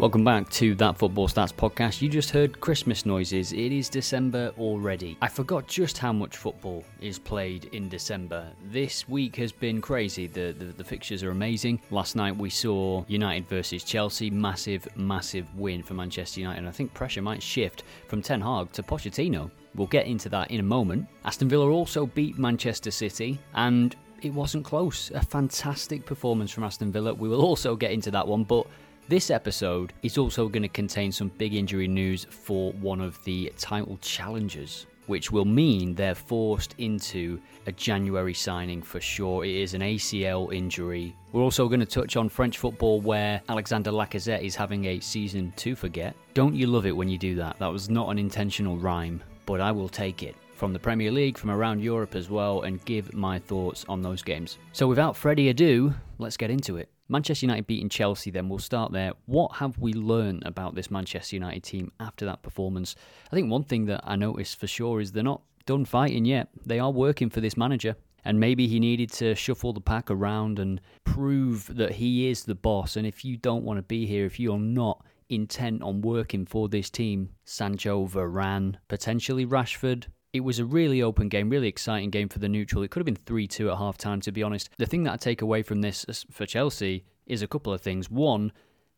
Welcome back to that Football Stats podcast. You just heard Christmas noises. It is December already. I forgot just how much football is played in December. This week has been crazy. The, the, the fixtures are amazing. Last night we saw United versus Chelsea. Massive, massive win for Manchester United. And I think pressure might shift from Ten Hag to Pochettino. We'll get into that in a moment. Aston Villa also beat Manchester City and it wasn't close. A fantastic performance from Aston Villa. We will also get into that one, but this episode is also going to contain some big injury news for one of the title challengers, which will mean they're forced into a January signing for sure. It is an ACL injury. We're also going to touch on French football where Alexander Lacazette is having a season to forget. Don't you love it when you do that? That was not an intentional rhyme, but I will take it from the Premier League, from around Europe as well, and give my thoughts on those games. So without further ado, let's get into it. Manchester United beating Chelsea, then we'll start there. What have we learned about this Manchester United team after that performance? I think one thing that I noticed for sure is they're not done fighting yet. They are working for this manager. And maybe he needed to shuffle the pack around and prove that he is the boss. And if you don't want to be here, if you're not intent on working for this team, Sancho, Varane, potentially Rashford, it was a really open game, really exciting game for the neutral. It could have been 3 2 at half time, to be honest. The thing that I take away from this for Chelsea is a couple of things. One,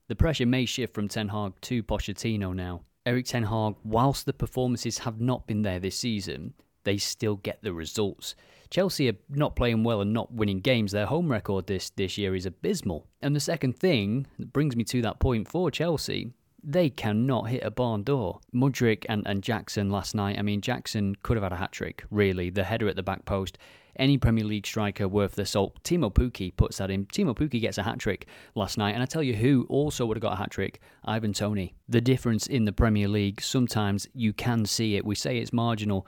the pressure may shift from Ten Hag to Pochettino now. Eric Ten Hag, whilst the performances have not been there this season, they still get the results. Chelsea are not playing well and not winning games. Their home record this, this year is abysmal. And the second thing that brings me to that point for Chelsea they cannot hit a barn door. Mudryk and, and Jackson last night, I mean, Jackson could have had a hat trick, really. The header at the back post. Any Premier League striker worth the salt, Teemu Pukki puts that in. Teemu Pukki gets a hat trick last night, and I tell you who also would have got a hat trick Ivan Toney. The difference in the Premier League, sometimes you can see it. We say it's marginal,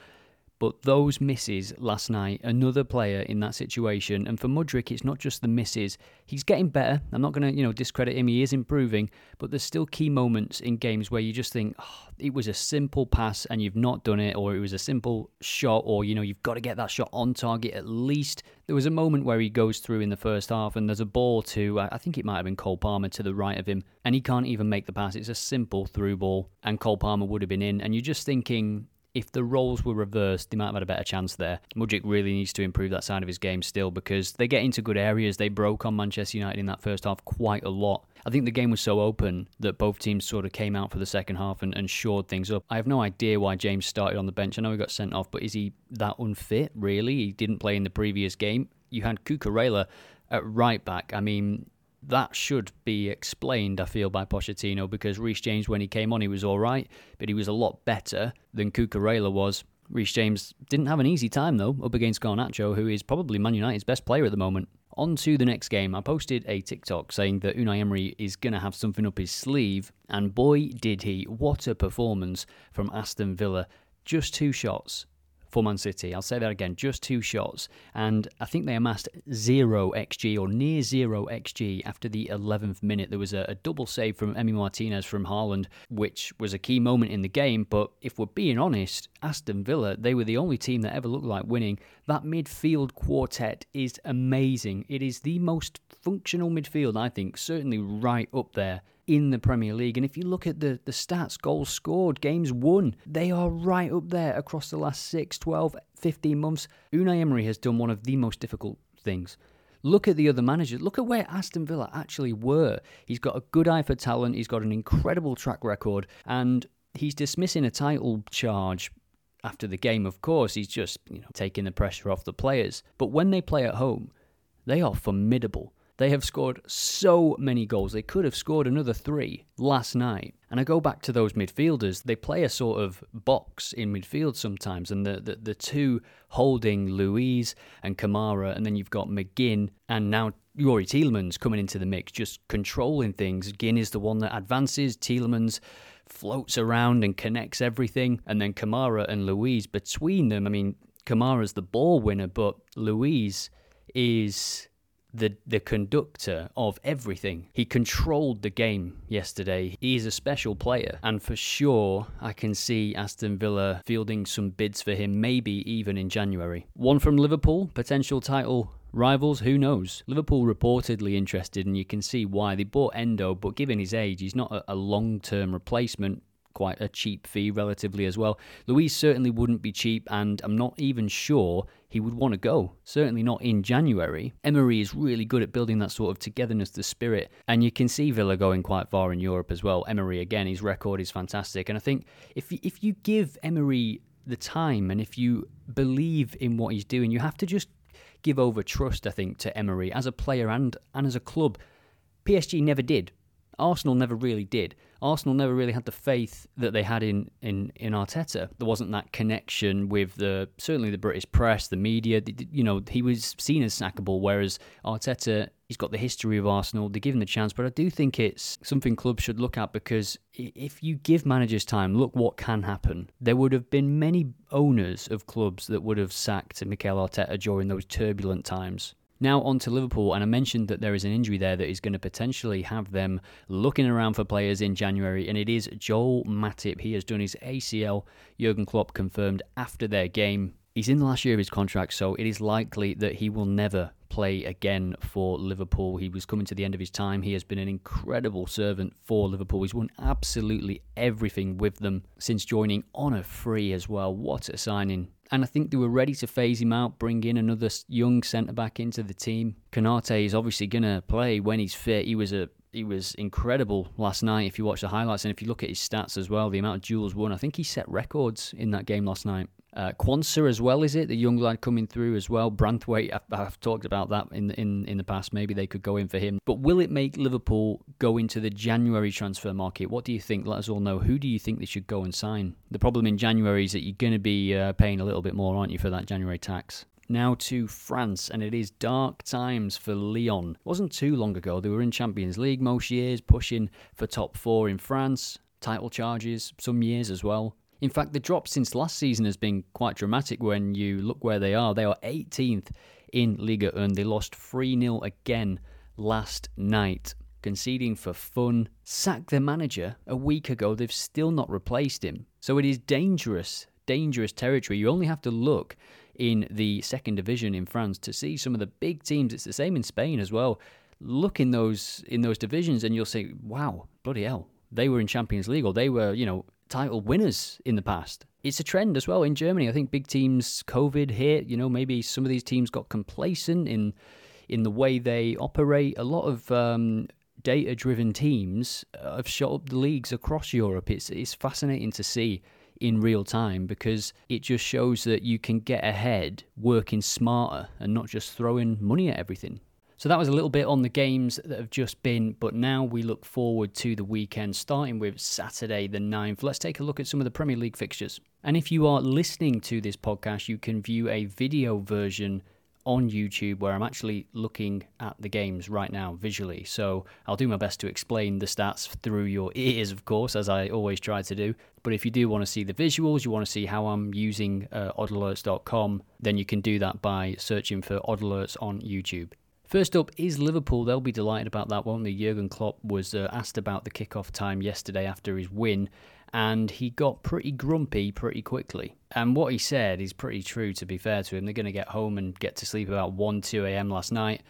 but those misses last night, another player in that situation, and for Mudryk, it's not just the misses. He's getting better. I'm not going to, you know, discredit him. He is improving, but there's still key moments in games where you just think oh, it was a simple pass and you've not done it, or it was a simple shot, or you know you've got to get that shot on target at least. There was a moment where he goes through in the first half, and there's a ball to I think it might have been Cole Palmer to the right of him, and he can't even make the pass. It's a simple through ball, and Cole Palmer would have been in, and you're just thinking if the roles were reversed, they might have had a better chance there. Mudryk really needs to improve that side of his game still because they get into good areas. They broke on Manchester United in that first half quite a lot. I think the game was so open that both teams sort of came out for the second half and, and shored things up. I have no idea why James started on the bench. I know he got sent off, but is he that unfit, really? He didn't play in the previous game. You had Cucurella at right back. I mean, that should be explained, I feel, by Pochettino because Reece James, when he came on, he was all right, but he was a lot better than Cucurella was. Reece James didn't have an easy time, though, up against Garnacho, who is probably Man United's best player at the moment. On to the next game. I posted a TikTok saying that Unai Emery is going to have something up his sleeve, and boy, did he. What a performance from Aston Villa. Just two shots, for Man City. I'll say that again, just two shots. And I think they amassed zero XG or near zero XG after the 11th minute. There was a, a double save from Emi Martinez from Haaland, which was a key moment in the game. But if we're being honest, Aston Villa, they were the only team that ever looked like winning. That midfield quartet is amazing. It is the most functional midfield, I think, certainly right up there in the Premier League. And if you look at the, the stats, goals scored, games won, they are right up there across the last 6, 12, 15 months. Unai Emery has done one of the most difficult things. Look at the other managers. Look at where Aston Villa actually were. He's got a good eye for talent. He's got an incredible track record. And he's dismissing a title charge after the game, of course. He's just, you know, taking the pressure off the players. But when they play at home, they are formidable. They have scored so many goals. They could have scored another three last night. And I go back to those midfielders. They play a sort of box in midfield sometimes. And the, the, the two holding Luiz and Kamara, and then you've got McGinn and now Youri Tielemans coming into the mix, just controlling things. Ginn is the one that advances. Tielemans floats around and connects everything. And then Kamara and Luiz between them. I mean, Kamara's the ball winner, but Luiz is the the conductor of everything. He controlled the game yesterday. He's a special player, and for sure, I can see Aston Villa fielding some bids for him, maybe even in January. One from Liverpool, potential title Rivals, who knows? Liverpool reportedly interested, and you can see why. They bought Endo, but given his age, he's not a, a long term replacement quite a cheap fee relatively as well. Luiz certainly wouldn't be cheap, and I'm not even sure he would want to go. Certainly not in January. Emery is really good at building that sort of togetherness, the spirit, and you can see Villa going quite far in Europe as well. Emery again, his record is fantastic, and I think if if you give Emery the time and if you believe in what he's doing, you have to just give over trust. I think to Emery as a player and and as a club. PSG never did. Arsenal never really did. Arsenal never really had the faith that they had in, in, in Arteta. There wasn't that connection with the certainly the British press, the media. You know, he was seen as snackable, whereas Arteta, he's got the history of Arsenal. They give him the chance, but I do think it's something clubs should look at because if you give managers time, look what can happen. There would have been many owners of clubs that would have sacked Mikel Arteta during those turbulent times. Now on to Liverpool, and I mentioned that there is an injury there that is going to potentially have them looking around for players in January, and it is Joel Matip. He has done his ACL. Jurgen Klopp confirmed after their game. He's in the last year of his contract, so it is likely that he will never play again for Liverpool. He was coming to the end of his time. He has been an incredible servant for Liverpool. He's won absolutely everything with them since joining on a free as well. What a signing and I think they were ready to phase him out, bring in another young centre back into the team. Konate is obviously going to play when he's fit. He was a he was incredible last night. If you watch the highlights and if you look at his stats as well, the amount of duels won, I think he set records in that game last night. Uh, Quansah as well, is it? The young lad coming through as well. Branthwaite, I've, I've, talked about that in, in, in the past. Maybe they could go in for him. But will it make Liverpool go into the January transfer market? What do you think? Let us all know. Who do you think they should go and sign? The problem in January is that you're going to be uh, paying a little bit more, aren't you, for that January tax? Now to France, and it is dark times for Lyon. It wasn't too long ago. They were in Champions League most years, pushing for top four in France, title charges some years as well. In fact, the drop since last season has been quite dramatic when you look where they are. They are 18th in Liga and they lost 3 0 again last night, conceding for fun. Sacked their manager a week ago, they've still not replaced him. So it is dangerous, dangerous territory. You only have to look in the second division in France to see some of the big teams. It's the same in Spain as well. Look in those in those divisions and you'll say, wow, bloody hell, they were in Champions League or they were, you know, title winners in the past. It's a trend as well in Germany. I think big teams, COVID hit. You know, maybe some of these teams got complacent in in the way they operate. A lot of um, data-driven teams have shot up the leagues across Europe. It's it's fascinating to see in real time because it just shows that you can get ahead working smarter and not just throwing money at everything. So that was a little bit on the games that have just been, but now we look forward to the weekend, starting with Saturday the 9th. Let's take a look at some of the Premier League fixtures. And if you are listening to this podcast, you can view a video version on YouTube where I'm actually looking at the games right now visually. So I'll do my best to explain the stats through your ears, of course, as I always try to do. But if you do want to see the visuals, you want to see how I'm using uh, oddalerts.com, then you can do that by searching for Odd Alerts on YouTube. First up is Liverpool. They'll be delighted about that, won't they? Jurgen Klopp was uh, asked about the kickoff time yesterday after his win, and he got pretty grumpy pretty quickly. And what he said is pretty true, to be fair to him. They're going to get home and get to sleep about 1 2 a.m. last night.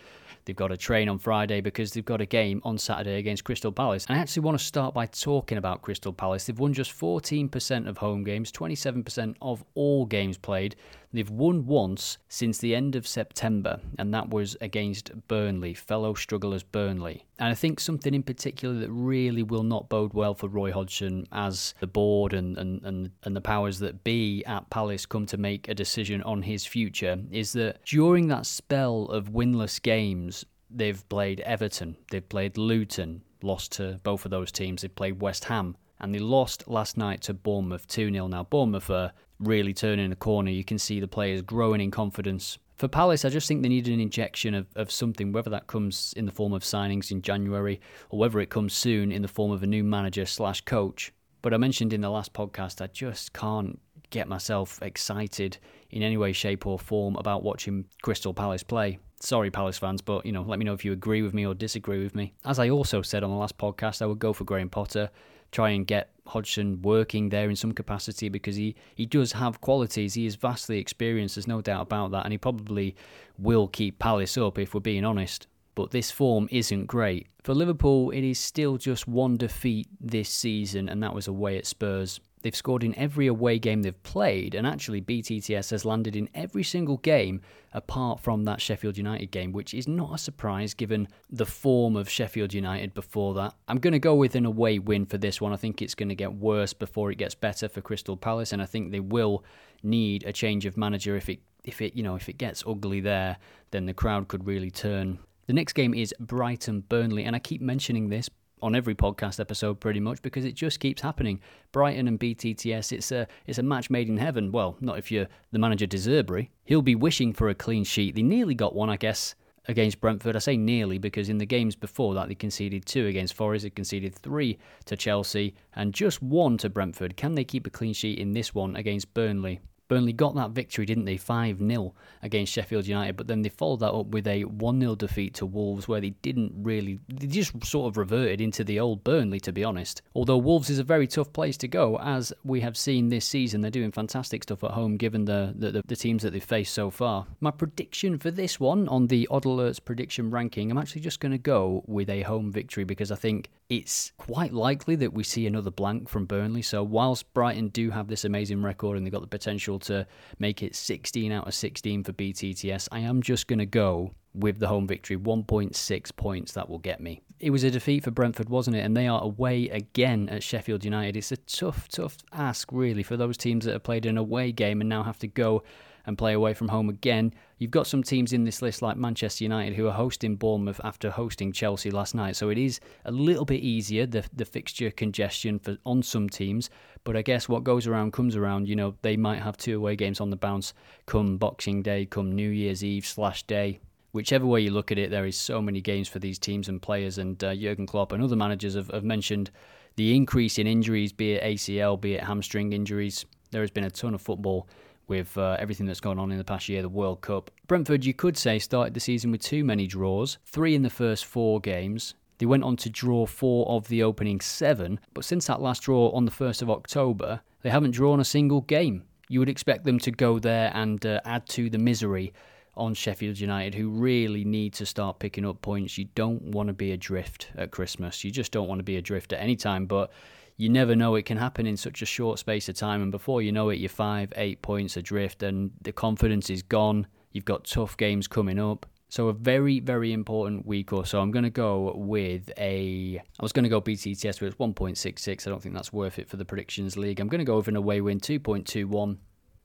They've got a train on Friday because they've got a game on Saturday against Crystal Palace. And I actually want to start by talking about Crystal Palace. They've won just 14% of home games, 27% of all games played. They've won once since the end of September, and that was against Burnley, fellow strugglers Burnley. And I think something in particular that really will not bode well for Roy Hodgson as the board and, and, and, and the powers that be at Palace come to make a decision on his future is that during that spell of winless games, they've played Everton, they've played Luton, lost to both of those teams, they've played West Ham, and they lost last night to Bournemouth 2 0. Now, Bournemouth are really turning a corner. You can see the players growing in confidence. For Palace, I just think they need an injection of, of something, whether that comes in the form of signings in January or whether it comes soon in the form of a new manager slash coach. But I mentioned in the last podcast, I just can't get myself excited in any way, shape, or form about watching Crystal Palace play. Sorry, Palace fans, but you know, let me know if you agree with me or disagree with me. As I also said on the last podcast, I would go for Graham Potter, try and get Hodgson working there in some capacity because he, he does have qualities. He is vastly experienced, there's no doubt about that, and he probably will keep Palace up if we're being honest. But this form isn't great. For Liverpool, it is still just one defeat this season, and that was away at Spurs. They've scored in every away game they've played, and actually BTTS has landed in every single game apart from that Sheffield United game, which is not a surprise given the form of Sheffield United before that. I'm going to go with an away win for this one. I think it's going to get worse before it gets better for Crystal Palace, and I think they will need a change of manager if it if it you know if it gets ugly there, then the crowd could really turn. The next game is Brighton Burnley, and I keep mentioning this on every podcast episode pretty much because it just keeps happening. Brighton and BTTS, it's a it's a match made in heaven. Well, not if you're the manager De Zerbi. He'll be wishing for a clean sheet. They nearly got one, I guess, against Brentford. I say nearly because in the games before that they conceded two against Forest, they conceded three to Chelsea and just one to Brentford. Can they keep a clean sheet in this one against Burnley? Burnley got that victory, didn't they? 5 0 against Sheffield United, but then they followed that up with a 1 0 defeat to Wolves where they didn't really, they just sort of reverted into the old Burnley, to be honest. Although Wolves is a very tough place to go, as we have seen this season. They're doing fantastic stuff at home given the, the, the teams that they've faced so far. My prediction for this one on the Odd Alerts prediction ranking, I'm actually just going to go with a home victory because I think it's quite likely that we see another blank from Burnley. So, whilst Brighton do have this amazing record and they've got the potential to make it 16 out of 16 for BTTS, I am just going to go with the home victory. 1.6 points that will get me. It was a defeat for Brentford, wasn't it? And they are away again at Sheffield United. It's a tough, tough ask, really, for those teams that have played an away game and now have to go and play away from home again. You've got some teams in this list like Manchester United who are hosting Bournemouth after hosting Chelsea last night, so it is a little bit easier the the fixture congestion for on some teams. But I guess what goes around comes around. You know they might have two away games on the bounce come Boxing Day, come New Year's Eve slash day. Whichever way you look at it, there is so many games for these teams and players. And uh, Jurgen Klopp and other managers have, have mentioned the increase in injuries, be it ACL, be it hamstring injuries. There has been a ton of football with uh, everything that's gone on in the past year, the World Cup. Brentford, you could say, started the season with too many draws, three in the first four games. They went on to draw four of the opening seven, but since that last draw on the 1st of October, they haven't drawn a single game. You would expect them to go there and uh, add to the misery on Sheffield United, who really need to start picking up points. You don't want to be adrift at Christmas. You just don't want to be adrift at any time, but you never know it can happen in such a short space of time and before you know it you're five eight points adrift and the confidence is gone. You've got tough games coming up. So a very very important week or so. I'm going to go with a i was going to go btts but it's 1.66 i don't think that's worth it for the predictions league. I'm going to go with an away win 2.21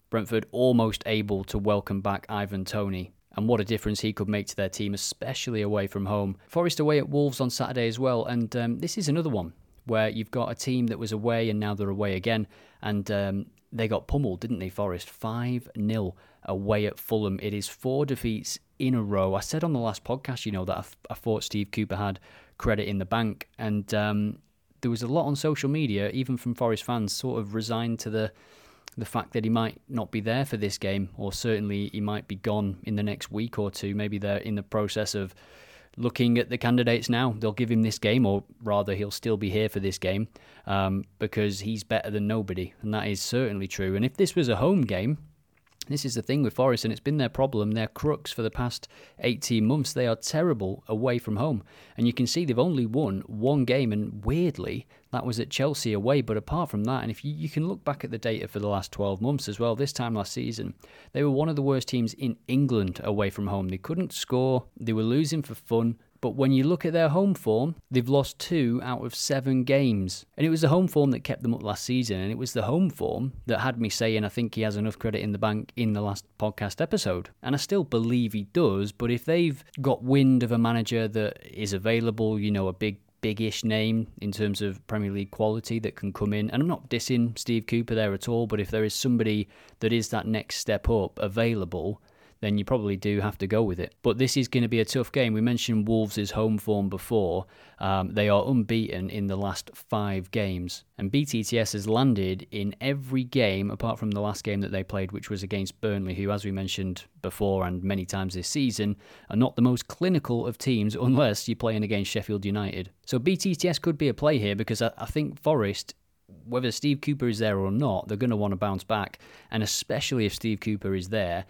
brentford almost able to welcome back ivan Toney. and what a difference he could make to their team, especially away from home. Forest away at Wolves on Saturday as well, and um, this is another one where you've got a team that was away and now they're away again, and um, they got pummeled, didn't they? Forest five 0 away at Fulham. It is four defeats in a row. I said on the last podcast, you know, that I, I thought Steve Cooper had credit in the bank, and um, there was a lot on social media, even from Forest fans, sort of resigned to the the fact that he might not be there for this game, or certainly he might be gone in the next week or two. Maybe they're in the process of looking at the candidates now, they'll give him this game, or rather, he'll still be here for this game um, because he's better than nobody, and that is certainly true. And if this was a home game, this is the thing with Forest, and it's been their problem, their crux for the past 18 months. They are terrible away from home. And you can see they've only won one game, and weirdly, that was at Chelsea away. But apart from that, and if you, you can look back at the data for the last 12 months as well, this time last season, they were one of the worst teams in England away from home. They couldn't score, they were losing for fun. But when you look at their home form, they've lost two out of seven games. And it was the home form that kept them up last season. And it was the home form that had me saying I think he has enough credit in the bank in the last podcast episode. And I still believe he does. But if they've got wind of a manager that is available, you know, a big big-ish name in terms of Premier League quality that can come in. And I'm not dissing Steve Cooper there at all, but if there is somebody that is that next step up available, then you probably do have to go with it. But this is going to be a tough game. We mentioned Wolves' home form before. Um, they are unbeaten in the last five games. And BTTS has landed in every game apart from the last game that they played, which was against Burnley, who, as we mentioned before and many times this season, are not the most clinical of teams unless you're playing against Sheffield United. So BTTS could be a play here because I, I think Forest whether Steve Cooper is there or not, they're going to want to bounce back. And especially if Steve Cooper is there,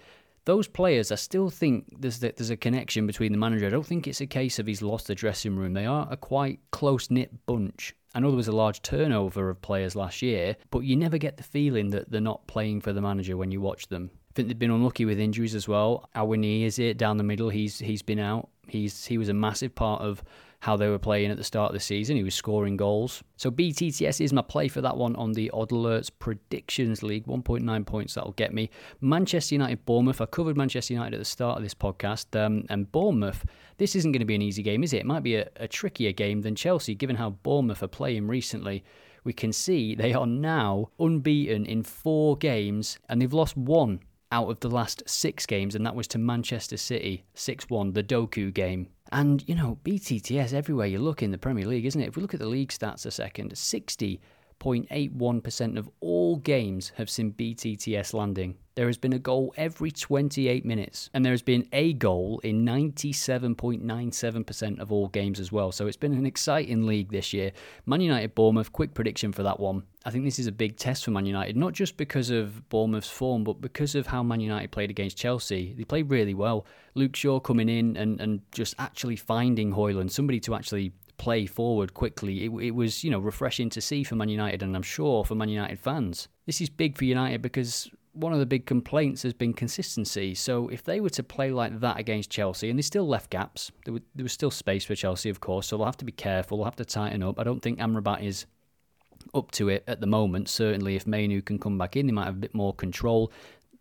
those players, I still think there's there's a connection between the manager. I don't think it's a case of he's lost the dressing room. They are a quite close knit bunch. I know there was a large turnover of players last year, but you never get the feeling that they're not playing for the manager when you watch them. I think they've been unlucky with injuries as well. Awoniyi is it down the middle. He's he's been out. He's he was a massive part of how they were playing at the start of the season. He was scoring goals. So BTTS is my play for that one on the Odd Alerts Predictions League. 1.9 points that'll get me. Manchester United Bournemouth. I covered Manchester United at the start of this podcast. Um, and Bournemouth, this isn't going to be an easy game, is it? It might be a, a trickier game than Chelsea, given how Bournemouth are playing recently we can see they are now unbeaten in four games and they've lost one out of the last six games, and that was to Manchester City 6 1, the Doku game. And, you know, BTTS everywhere you look in the Premier League, isn't it? If we look at the league stats a second, 60.81% of all games have seen BTTS landing. There has been a goal every 28 minutes, and there has been a goal in 97.97% of all games as well. So it's been an exciting league this year. Man United Bournemouth, quick prediction for that one. I think this is a big test for Man United, not just because of Bournemouth's form, but because of how Man United played against Chelsea. They played really well. Luke Shaw coming in and, and just actually finding Højlund, somebody to actually play forward quickly. It, it, was, you know, refreshing to see for Man United, and I'm sure for Man United fans. This is big for United because one of the big complaints has been consistency. So if they were to play like that against Chelsea, and they still left gaps, there, there was still space for Chelsea, of course. So they'll have to be careful. They'll have to tighten up. I don't think Amrabat is up to it at the moment. Certainly, if Mainoo can come back in, they might have a bit more control.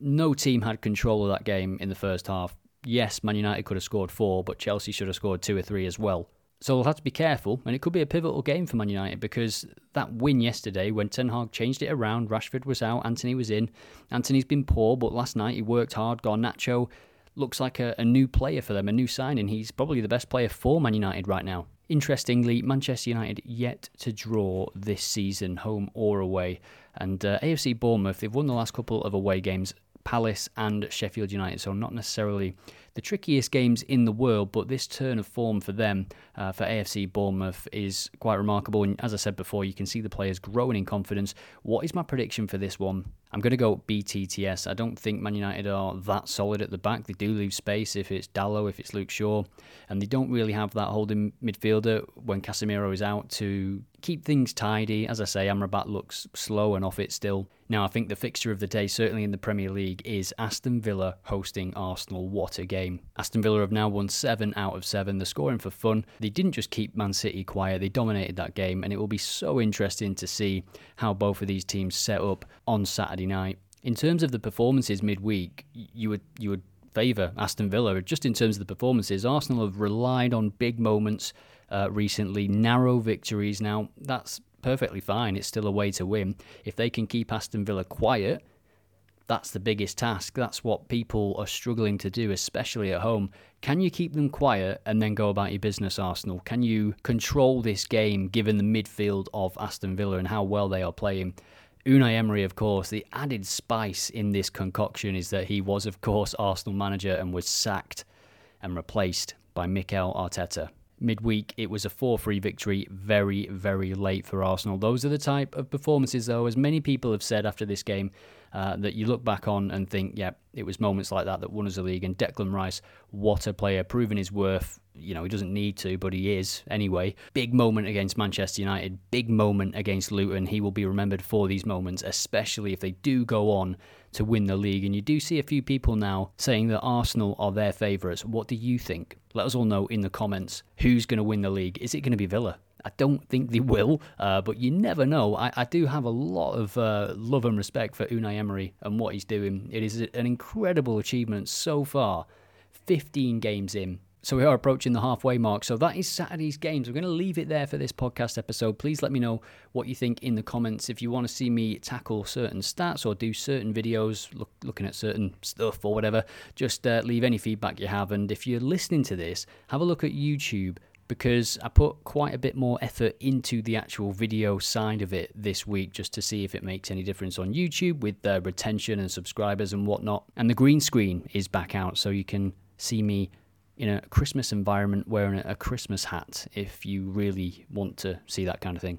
No team had control of that game in the first half. Yes, Man United could have scored four, but Chelsea should have scored two or three as well. So they'll have to be careful, and it could be a pivotal game for Man United because that win yesterday, when Ten Hag changed it around, Rashford was out, Antony was in. Antony's been poor, but last night he worked hard. Garnacho looks like a, a new player for them, a new signing. He's probably the best player for Man United right now. Interestingly, Manchester United yet to draw this season, home or away. And uh, AFC Bournemouth, they've won the last couple of away games, Palace and Sheffield United, so not necessarily the trickiest games in the world, but this turn of form for them, uh, for AFC Bournemouth, is quite remarkable. And as I said before, you can see the players growing in confidence. What is my prediction for this one? I'm going to go BTTS. I don't think Man United are that solid at the back. They do leave space if it's Dalot, if it's Luke Shaw, and they don't really have that holding midfielder when Casemiro is out to keep things tidy. As I say, Amrabat looks slow and off it still. Now, I think the fixture of the day, certainly in the Premier League, is Aston Villa hosting Arsenal. What a game. Aston Villa have now won seven out of seven. They're scoring for fun. They didn't just keep Man City quiet, they dominated that game, and it will be so interesting to see how both of these teams set up on Saturday night. In terms of the performances midweek, you would you would favour Aston Villa. Just in terms of the performances, Arsenal have relied on big moments uh, recently, narrow victories. Now, that's perfectly fine. It's still a way to win. If they can keep Aston Villa quiet, that's the biggest task. That's what people are struggling to do, especially at home. Can you keep them quiet and then go about your business, Arsenal? Can you control this game given the midfield of Aston Villa and how well they are playing? Unai Emery, of course, the added spice in this concoction is that he was, of course, Arsenal manager and was sacked and replaced by Mikel Arteta midweek. It was a 4 3 victory, very, very late for Arsenal. Those are the type of performances, though, as many people have said after this game, uh, that you look back on and think, yeah, it was moments like that that won us the league. And Declan Rice, what a player, proving his worth. You know, he doesn't need to, but he is anyway. Big moment against Manchester United, big moment against Luton. He will be remembered for these moments, especially if they do go on to win the league. And you do see a few people now saying that Arsenal are their favourites. What do you think? Let us all know in the comments who's going to win the league. Is it going to be Villa? I don't think they will, uh, but you never know. I, I do have a lot of uh, love and respect for Unai Emery and what he's doing. It is an incredible achievement so far. 15 games in, so we are approaching the halfway mark. So that is Saturday's games. We're going to leave it there for this podcast episode. Please let me know what you think in the comments. If you want to see me tackle certain stats or do certain videos, look, looking at certain stuff or whatever, just uh, leave any feedback you have. And if you're listening to this, have a look at YouTube because I put quite a bit more effort into the actual video side of it this week just to see if it makes any difference on YouTube with the retention and subscribers and whatnot. And the green screen is back out, so you can see me in a Christmas environment wearing a Christmas hat if you really want to see that kind of thing.